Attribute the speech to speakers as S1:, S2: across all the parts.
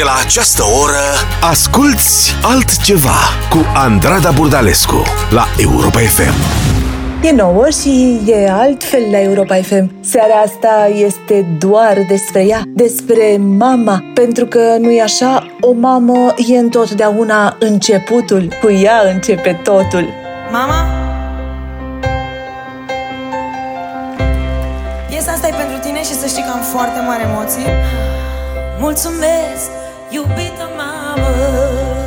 S1: De la această oră Asculți altceva Cu Andrada Burdalescu La Europa FM
S2: E nouă și e altfel la Europa FM. Seara asta este doar despre ea, despre mama, pentru că nu e așa, o mamă e întotdeauna începutul, cu ea începe totul.
S3: Mama? Piesa asta e pentru tine și să știi că am foarte mari emoții. Mulțumesc, iubită mamă Steaua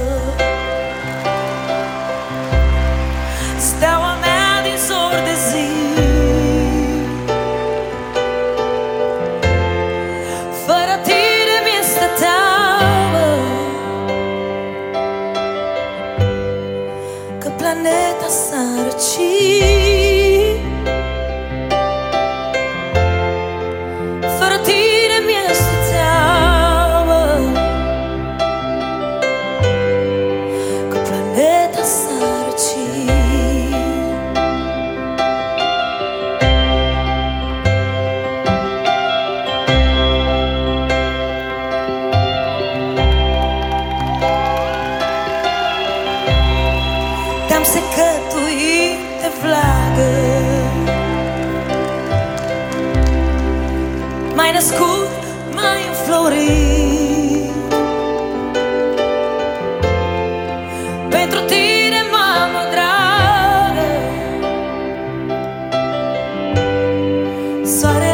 S3: Soarele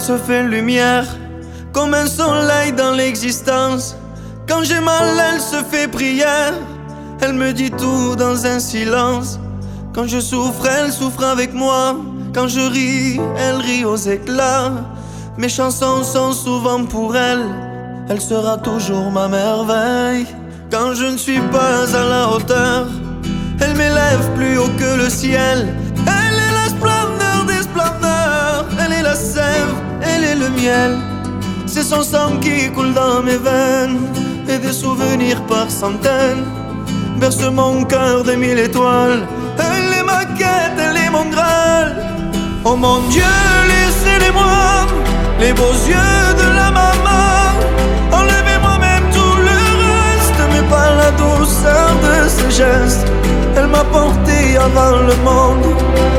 S4: se fait lumière, comme un soleil dans l'existence. Quand j'ai mal, elle se fait prière, elle me dit tout dans un silence. Quand je souffre, elle souffre avec moi. Quand je ris, elle rit aux éclats. Mes chansons sont souvent pour elle, elle sera toujours ma merveille. Quand je ne suis pas à la hauteur, elle m'élève plus haut que le ciel. Elle est le miel. C'est son sang qui coule dans mes veines et des souvenirs par centaines. Berce mon cœur de mille étoiles. Elle est ma quête, elle est mon graal. Oh mon Dieu, laissez-les-moi, les beaux yeux de la maman. Enlevez-moi même tout le reste, mais pas la douceur de ses gestes. Elle m'a porté avant le monde,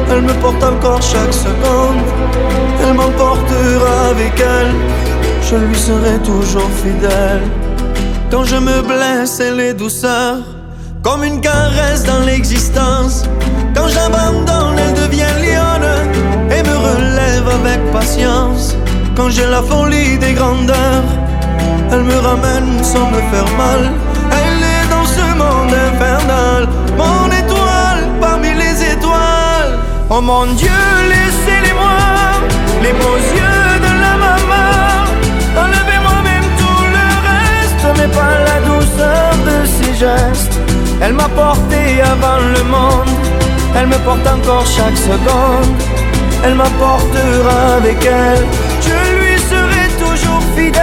S4: elle me porte encore chaque seconde. Elle m'emportera avec elle, je lui serai toujours fidèle. Quand je me blesse, elle est douceur, comme une caresse dans l'existence. Quand j'abandonne, elle devient lionne et me relève avec patience. Quand j'ai la folie des grandeurs, elle me ramène sans me faire mal. Elle est dans ce monde infernal, Oh mon Dieu, laissez-les-moi, les beaux yeux de la maman. Enlevez-moi même tout le reste, mais pas la douceur de ses gestes. Elle m'a porté avant le monde, elle me porte encore chaque seconde. Elle m'apportera avec elle, je lui serai toujours fidèle.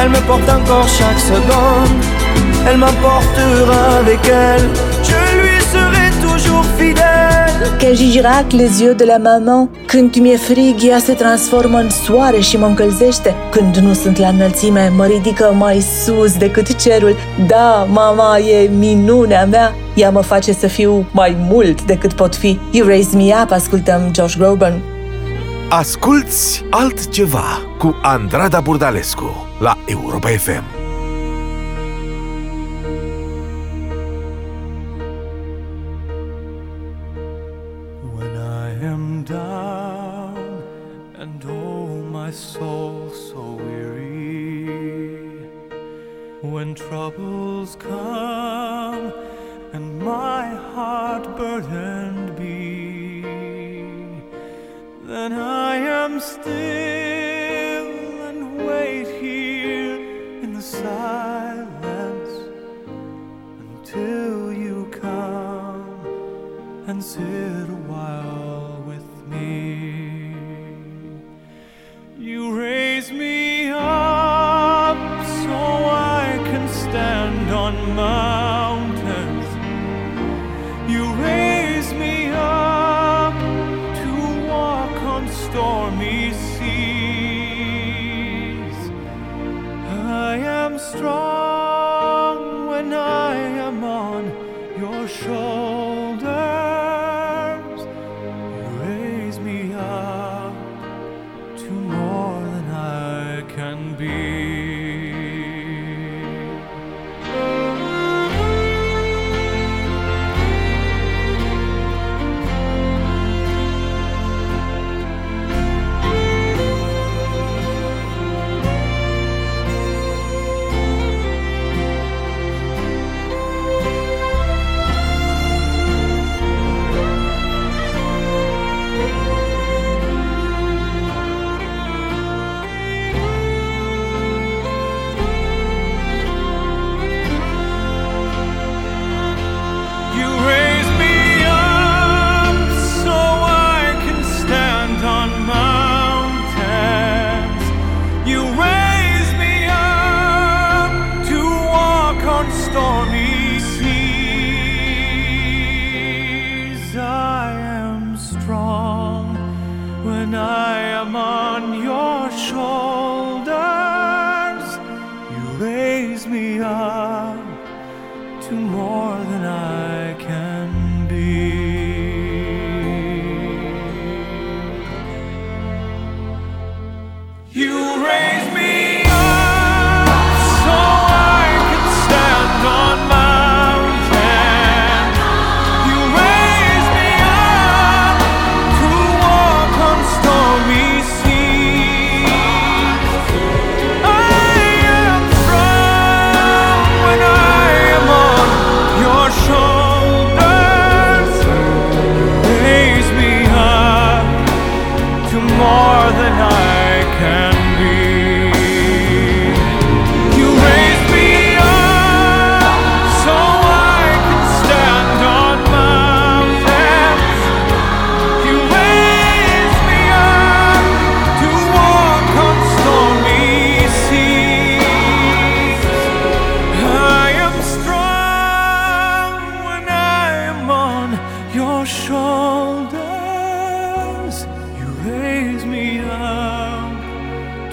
S4: Elle me porte encore chaque seconde. Elle m'emportera avec elle. Je lui serai toujours fidèle. Că Gigirac, les yeux de la maman,
S2: când mi-e frig, ea se transformă în soare și mă încălzește. Când nu sunt la înălțime, mă ridică mai sus decât cerul. Da, mama e minunea mea. Ea mă face să fiu mai mult decât pot fi. You Raise Me Up, ascultăm Josh Groban.
S1: Asculți altceva cu Andrada Burdalescu la Europa FM.
S5: When I am down and oh my soul so weary, when troubles come and my heart burdened be, then I am still.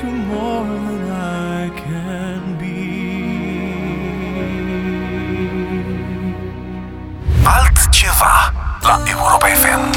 S5: to more than I can be.
S1: Altceva la Europa FM.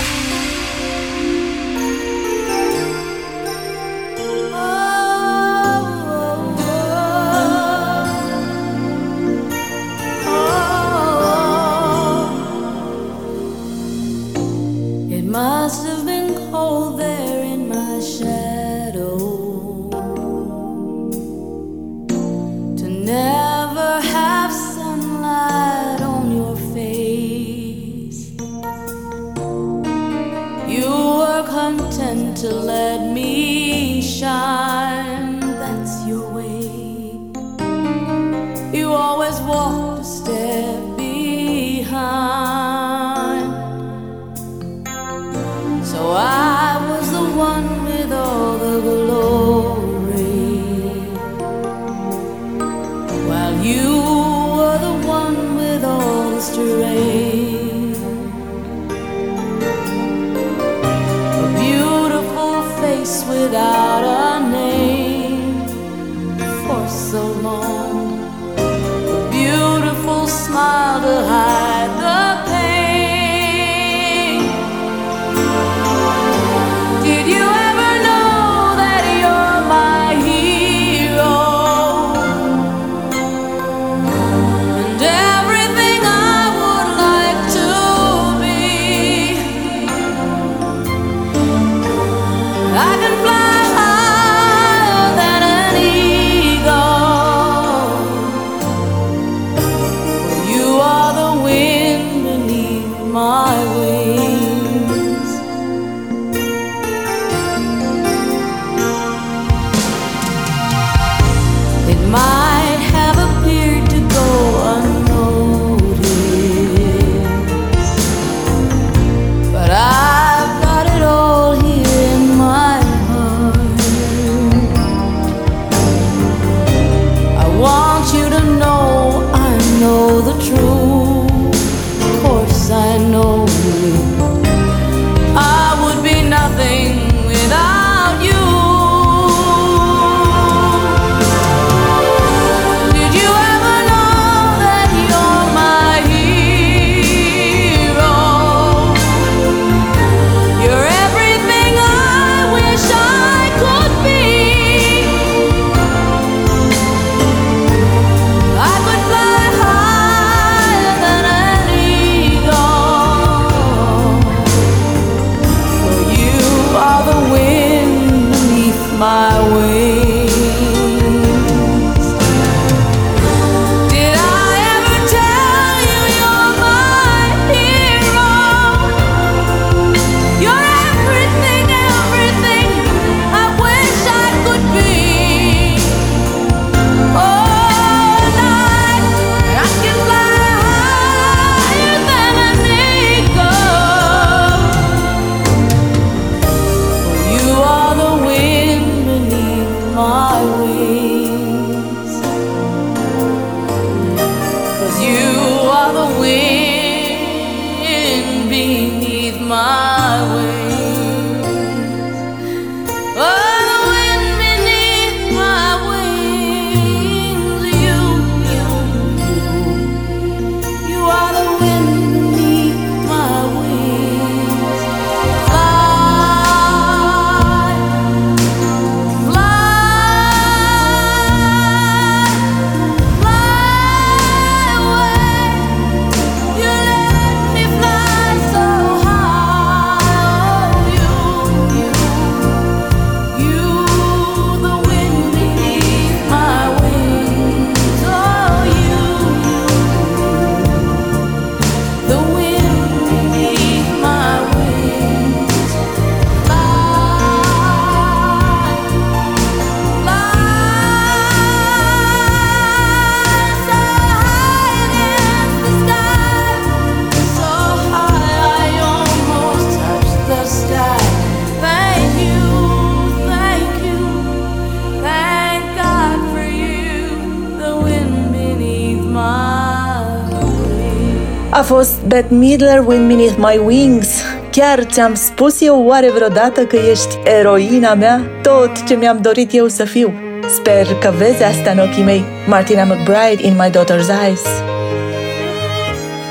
S2: Margaret Midler, Wind Beneath My Wings. Chiar ți-am spus eu oare vreodată că ești eroina mea? Tot ce mi-am dorit eu să fiu. Sper că vezi asta în ochii mei. Martina McBride in My Daughter's Eyes.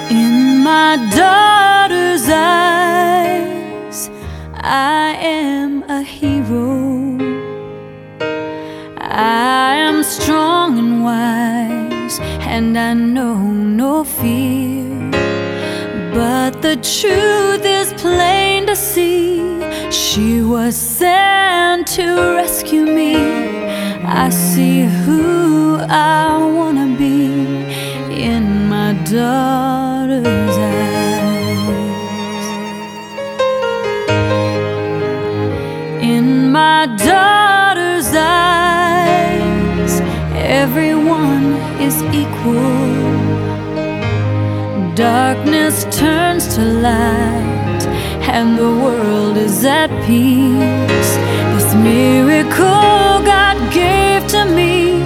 S6: In my daughter's eyes, I am a hero. I am strong and wise, and I know no fear. But the truth is plain to see. She was sent to rescue me. I see who I wanna be in my daughter's eyes. In my daughter's eyes, everyone is equal. Darkness turns to light, and the world is at peace. This miracle God gave to me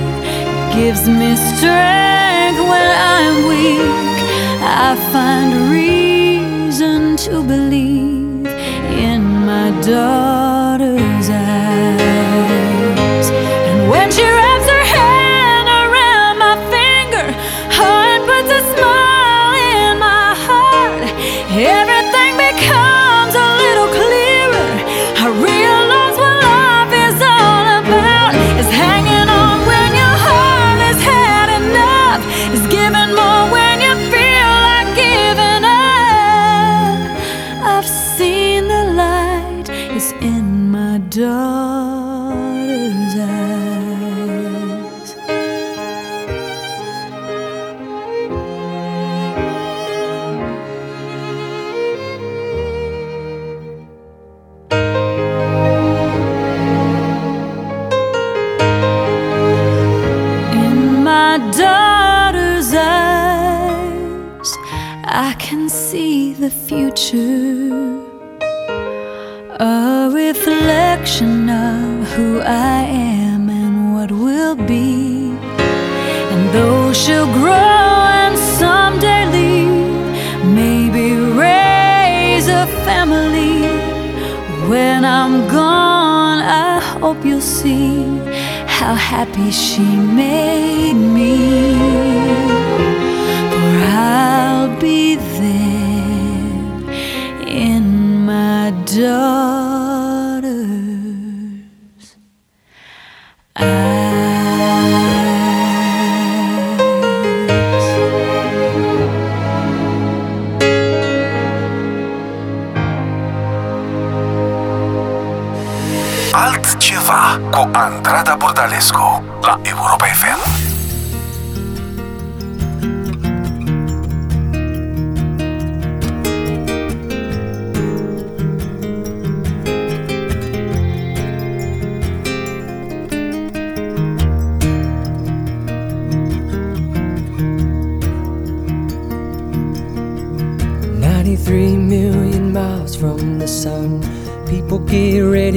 S6: gives me strength when I'm weak. I find reason to believe in my daughter's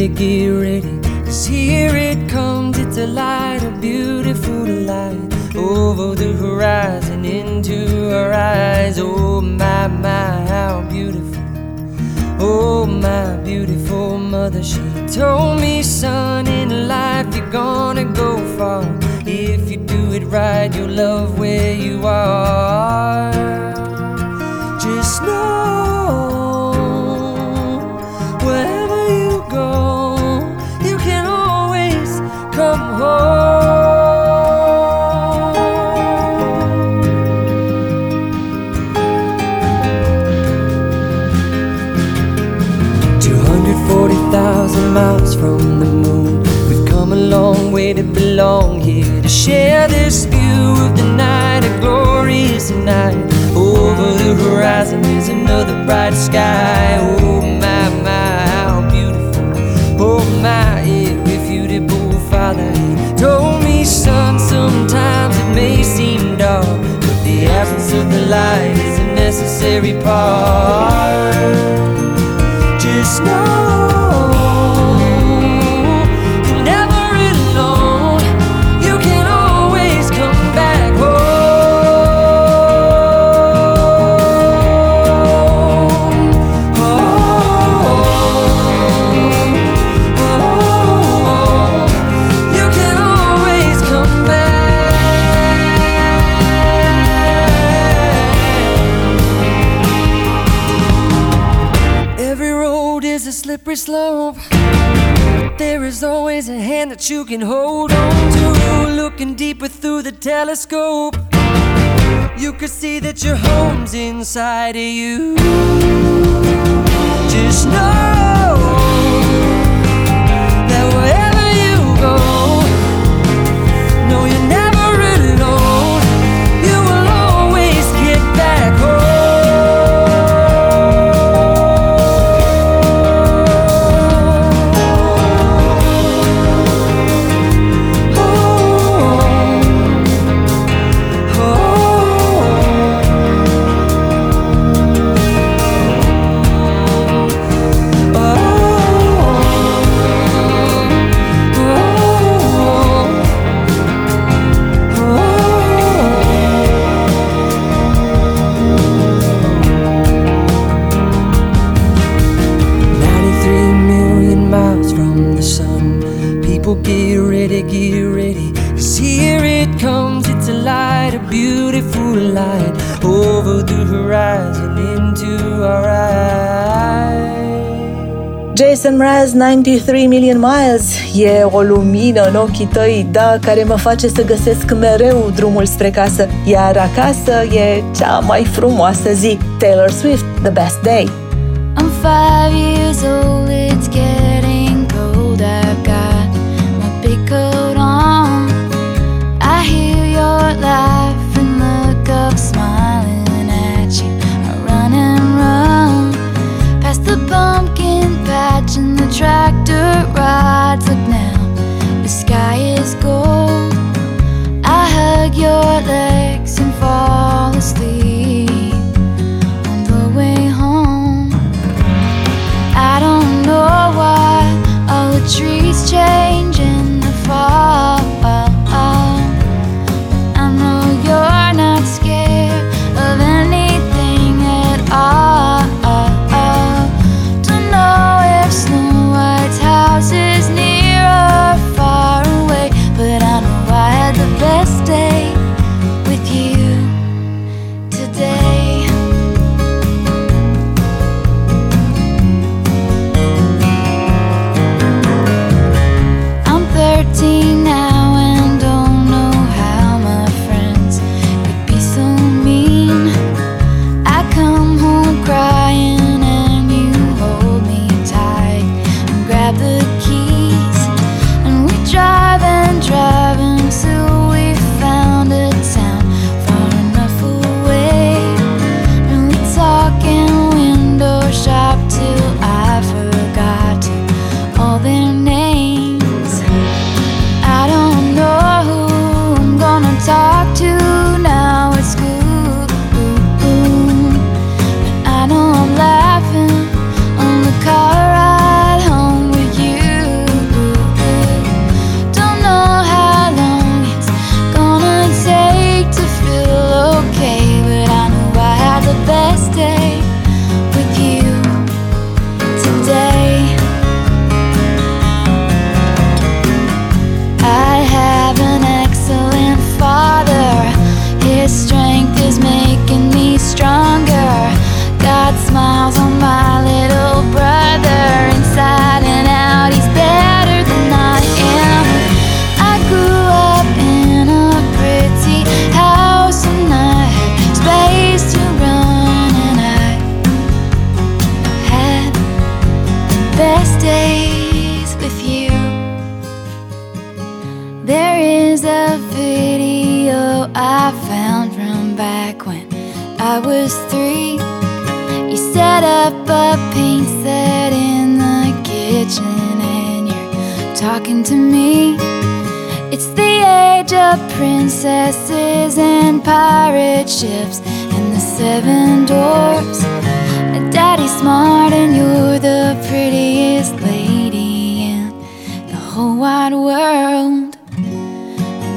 S7: get ready. Cause here it comes, it's a light, a beautiful light. Over the horizon, into our eyes. Oh my, my, how beautiful. Oh my beautiful mother, she told me, son, in life you're gonna go far. If you do it right, you'll love where you are. Glorious night. Over the horizon is another bright sky. Oh my, my, how beautiful. Oh my, irrefutable father. He told me, son, sometimes it may seem dark, but the absence of the light is a necessary part. Just know you can hold on to. Looking deeper through the telescope, you could see that your home's inside of you. Just know
S2: 93 Million Miles e o lumină în ochii tăi, da, care mă face să găsesc mereu drumul spre casă, iar acasă e cea mai frumoasă zi. Taylor Swift, The Best Day.
S8: I'm five years old tractor rides. Look now, the sky is gold. I hug your legs and fall asleep on the way home. I don't know why all the trees change.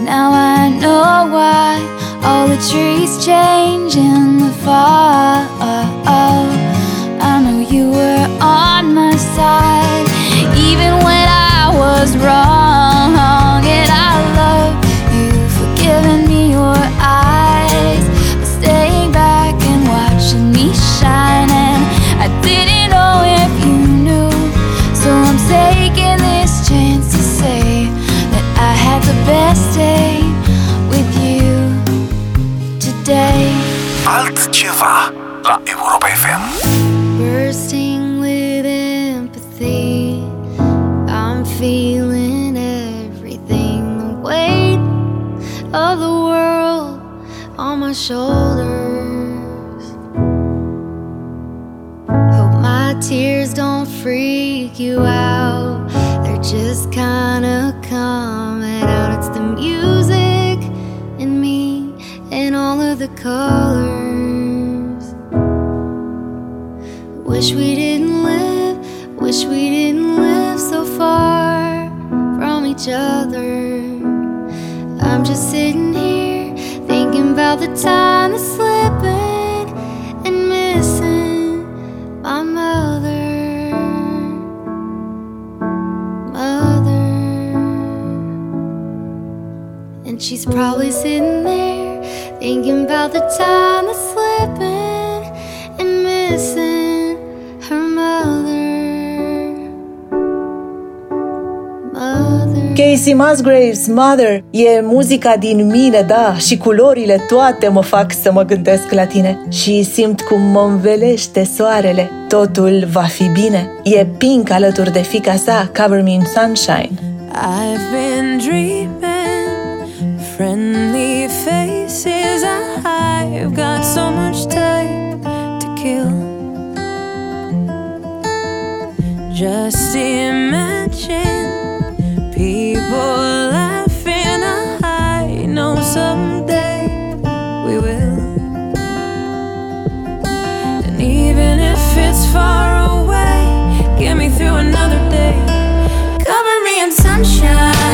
S8: Now I know why all the trees change in the fall. She's probably sitting there
S9: thinking about the time that's slipping and missing her mother. mother.
S2: Casey Musgraves, Mother, e muzica din mine, da, și culorile toate mă fac să mă gândesc la tine și simt cum mă învelește soarele. Totul va fi bine. E Pink alături de fica sa, Cover Me in Sunshine.
S10: I've been dreaming friendly faces. I've got so much time to kill. Just imagine people laughing. I know someday we will. And even if it's far away, get me through another day. Cover me in sunshine.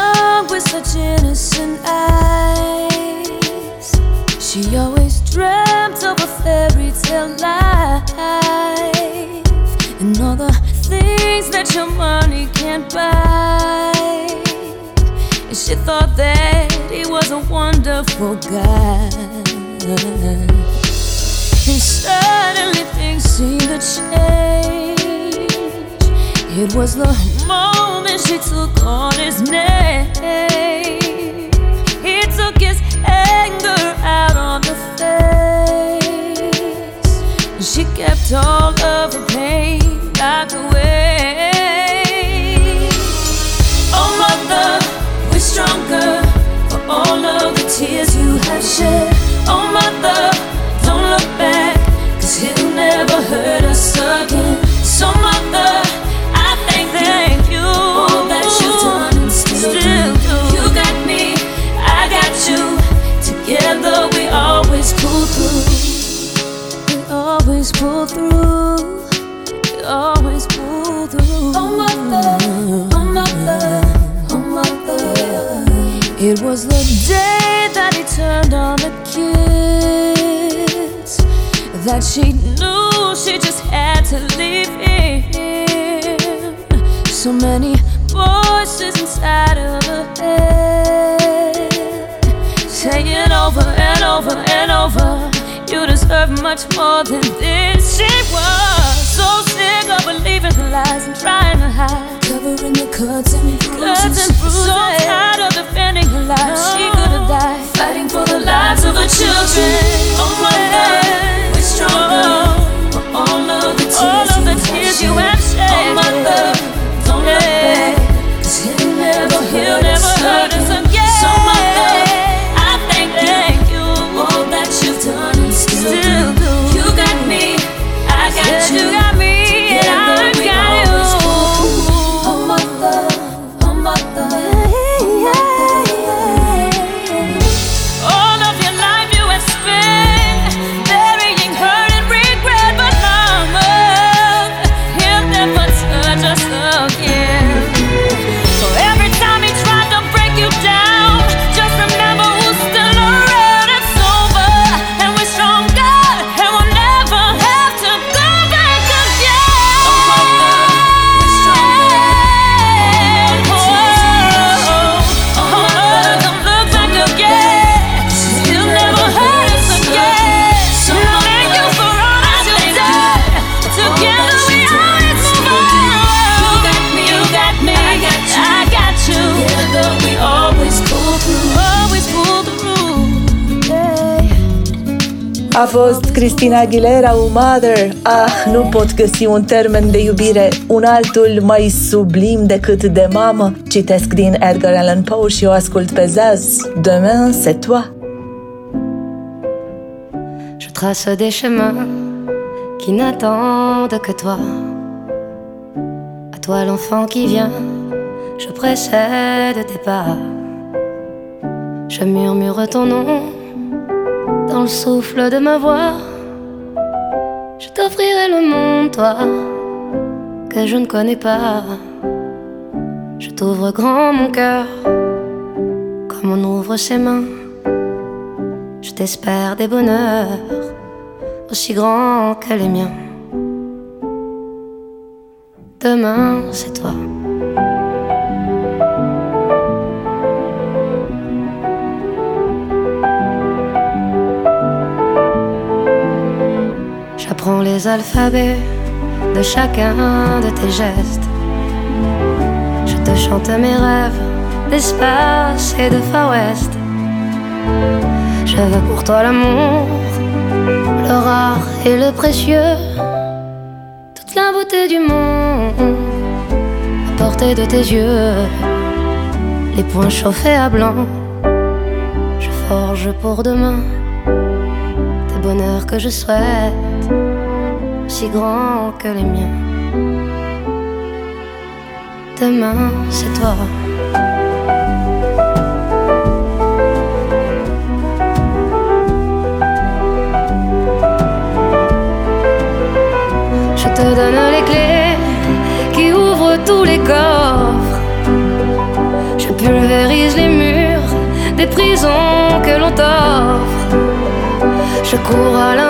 S11: Young with such innocent eyes. She always dreamt of a fairy tale life and all the things that your money can't buy. And she thought that he was a wonderful guy. And suddenly things seemed to change. It was the moment she took on his name. He took his anger out on the face. And she kept all of her pain locked away. Oh, mother, we're stronger for all of the tears you have shed. Oh, mother, don't look back, cause he'll never hurt us again. It was the day that he turned on the kids that she knew she just had to leave him. So many voices inside of her head saying over and over and over, you deserve much more than this. She was so sick of believing the lies and trying to hide, covering the cuts
S2: fost Cristina Aguilera, u Mother. Ah, nu pot găsi un termen de iubire, un altul mai sublim decât de mamă. Citesc din Edgar Allan Poe și o ascult pe Zaz. Demain, c'est toi.
S12: Je trace des chemins qui n'attendent que toi. À toi l'enfant qui vient, je précède tes pas. Je murmure ton nom dans le souffle de ma voix. Je t'offrirai le monde, toi, que je ne connais pas. Je t'ouvre grand mon cœur, comme on ouvre ses mains. Je t'espère des bonheurs aussi grands que les miens. Demain, c'est toi. J'apprends les alphabets de chacun de tes gestes. Je te chante mes rêves d'espace et de Far West. Je veux pour toi l'amour, le rare et le précieux, toute la beauté du monde à portée de tes yeux, les poings chauffés à blanc. Je forge pour demain des bonheurs que je souhaite, si grand que les miens. Demain, c'est toi. Je te donne les clés qui ouvrent tous les coffres. Je pulvérise les murs des prisons que l'on t'offre. Je cours à l'intérieur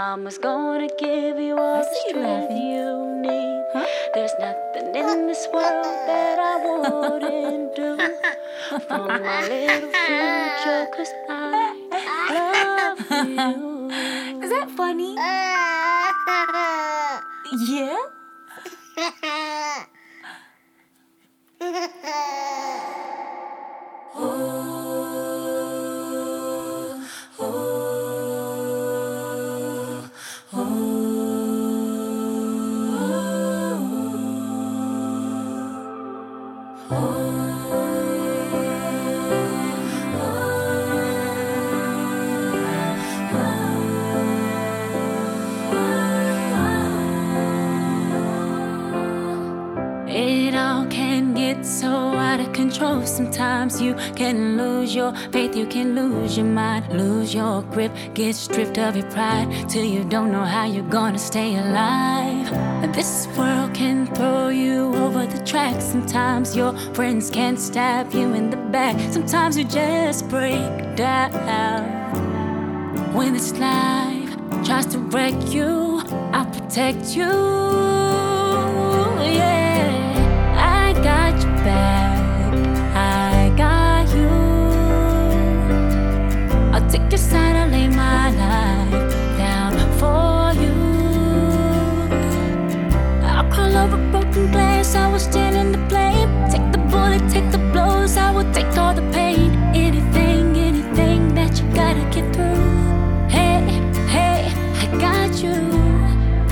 S13: Mama's gonna give you all the strength you need. There's nothing in this world that I wouldn't do for my little future, cause I love you.
S14: Is that funny? yeah?
S13: You can lose your faith, you can lose your mind, lose your grip, get stripped of your pride till you don't know how you're gonna stay alive. This world can throw you over the track. Sometimes your friends can stab you in the back. Sometimes you just break down. When this life tries to break you, I'll protect you. Yeah, All the pain. Anything, anything that you gotta get through. Hey, hey, I got you.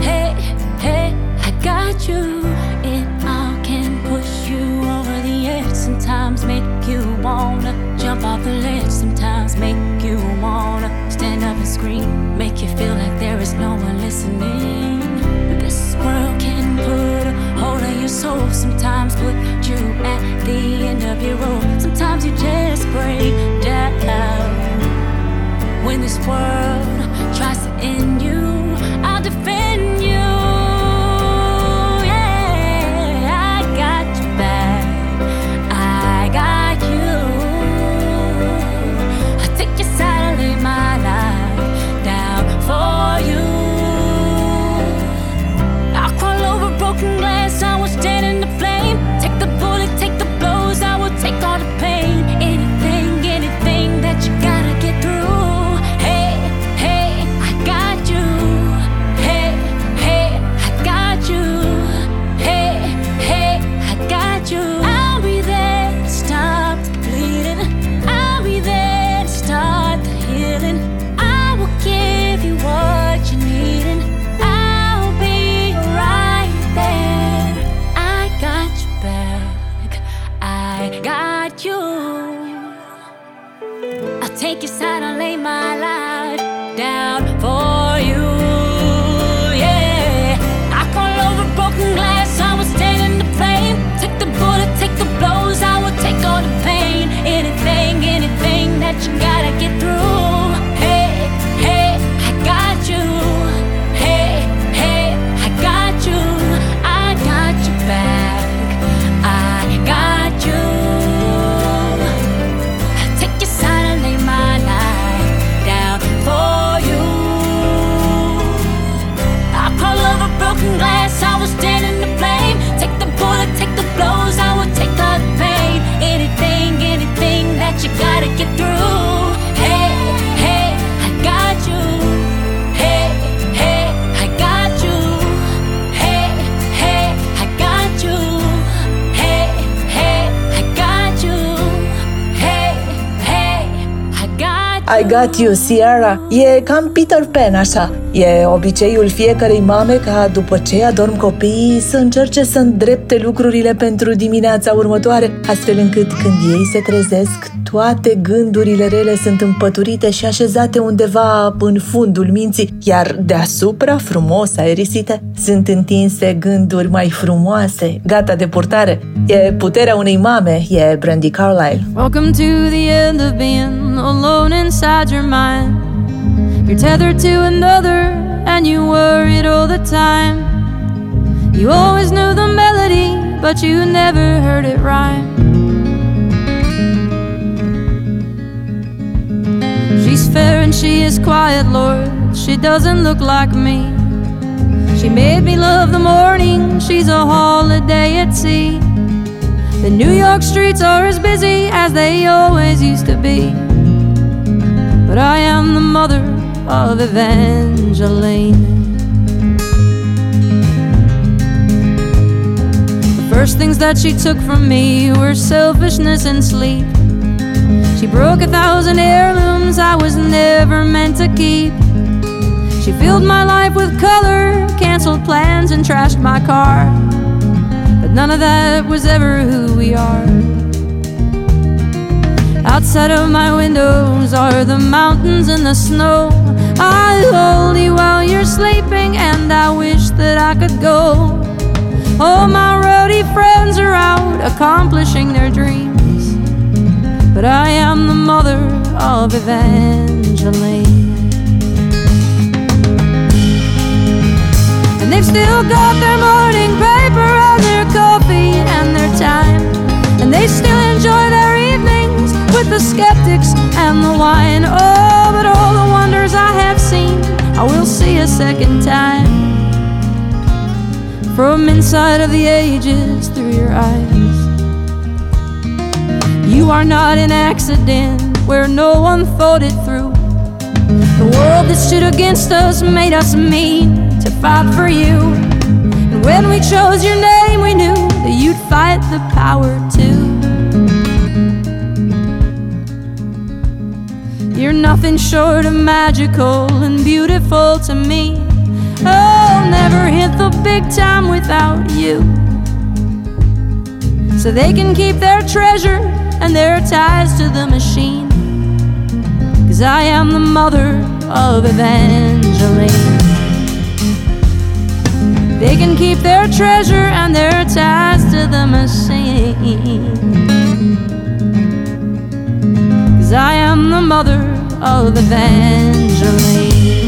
S13: Hey, hey, I got you. It all can push you over the edge. Sometimes make you wanna jump off the ledge. Sometimes make you wanna stand up and scream. Make you feel like there is no one listening.
S2: gati ju si era, je kam Pan asha. E obiceiul fiecarei mame ca după ce adorm copiii să încerce să îndrepte lucrurile pentru dimineața următoare, astfel încât când ei se trezesc, toate gândurile rele sunt împăturite și așezate undeva în fundul minții, iar deasupra, frumos aerisite, sunt întinse gânduri mai frumoase, gata de purtare. E puterea unei mame, e Brandy Carlile.
S6: Welcome to the end of being alone inside your mind. You're tethered to another and you worried all the time. You always knew the melody, but you never heard it rhyme. She's fair and she is quiet, Lord. She doesn't look like me. She made me love the morning. She's a holiday at sea. The New York streets are as busy as they always used to be. But I am the mother of Evangeline. The first things that she took from me were selfishness and sleep. She broke a thousand heirlooms I was never meant to keep. She filled my life with color, canceled plans, and trashed my car. But none of that was ever who we are. Outside of my windows are the mountains and the snow. I hold you while you're sleeping, and I wish that I could go. All my roadie friends are out accomplishing their dreams. But I am the mother of Evangeline. And they've still got their morning paper and their coffee and their time. And they still enjoy their evenings with the skeptics and the wine. Oh, but all the wonders I have seen, I will see a second time. From inside of the ages through your eyes. You are not an accident where no one thought it through. The world that stood against us made us mean to fight for you. And when we chose your name, we knew that you'd fight the power too. You're nothing short of magical and beautiful to me. I'll never hit the big time without you. So they can keep their treasure and their ties to the machine. Cause I am the mother of Evangeline. They can keep their treasure and their ties to the machine. Cause I am the mother of Evangeline.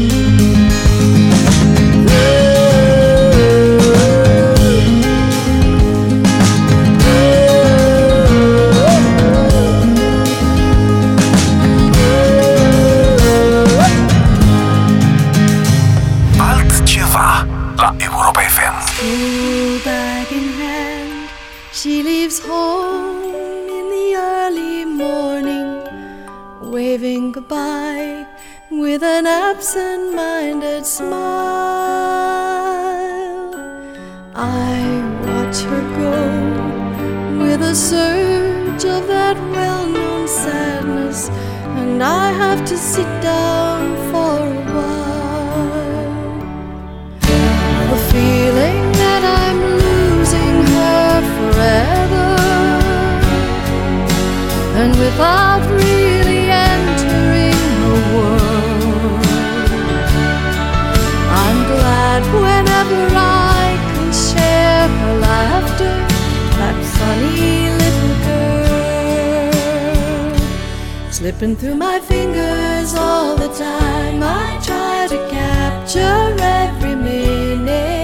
S15: With an absent minded smile. I watch her go with a surge of that well known sadness, and I have to sit down for a while. The feeling that I'm losing her forever, and without really Slipping through my fingers all the time, I try to capture every minute.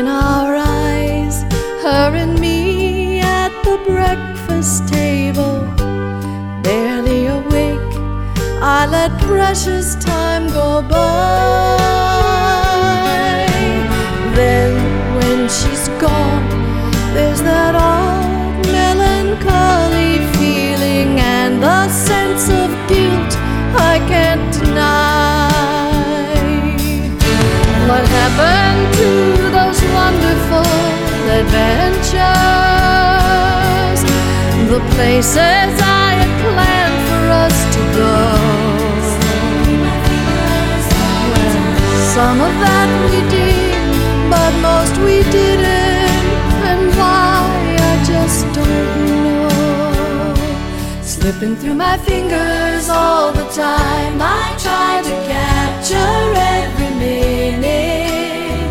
S15: In our eyes, her and me at the breakfast table. Barely awake, I let precious time go by. Places I had planned for us to go. Some of that we did, but most we didn't. And why, I just don't know. Slipping through my fingers all the time, I try to capture every minute.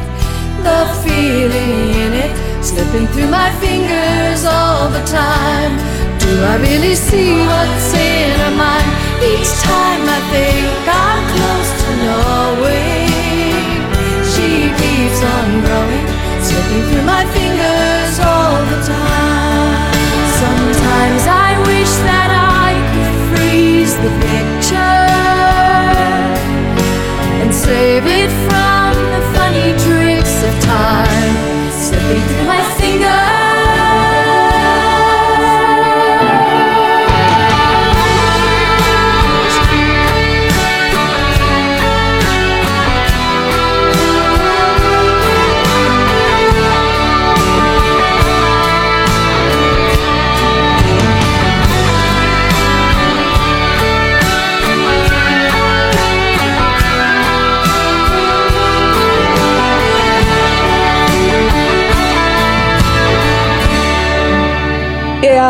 S15: The feeling in it, slipping through my fingers all the time. Do I really see what's in her mind? Each time I think I'm close to knowing she keeps on growing, slipping through my fingers all the time.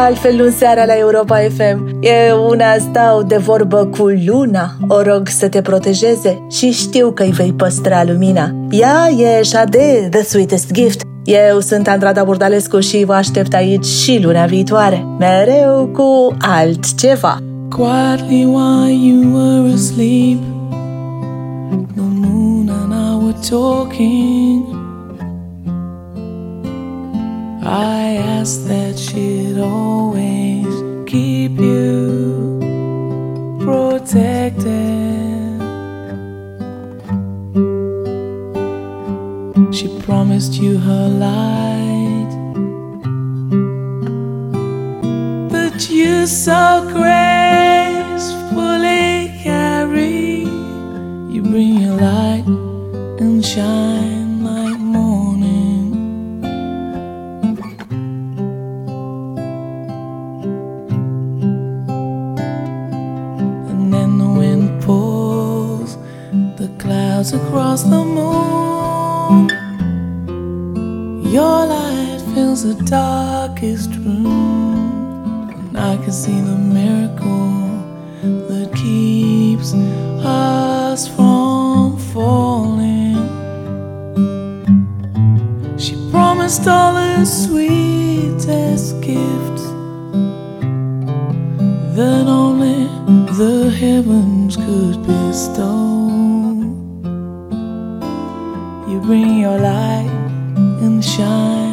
S2: Altfel luni seara la Europa FM. E una stau de vorbă cu Luna. O rog să te protejeze și știu că îi vei păstra lumina. Ea e Jade, The Sweetest Gift. Eu sunt Andrada Burdalescu și vă aștept aici și luna viitoare. Mereu cu altceva.
S16: Quietly while you were asleep, the moon and I were talking. I asked that she'd always keep you protected. She promised you her light, but you so gracefully carry. You bring your light and shine across the moon. Your light fills the darkest room, and I can see the miracle that keeps us from falling. She promised all the sweetest gifts that only the heavens could bestow. Bring your light and shine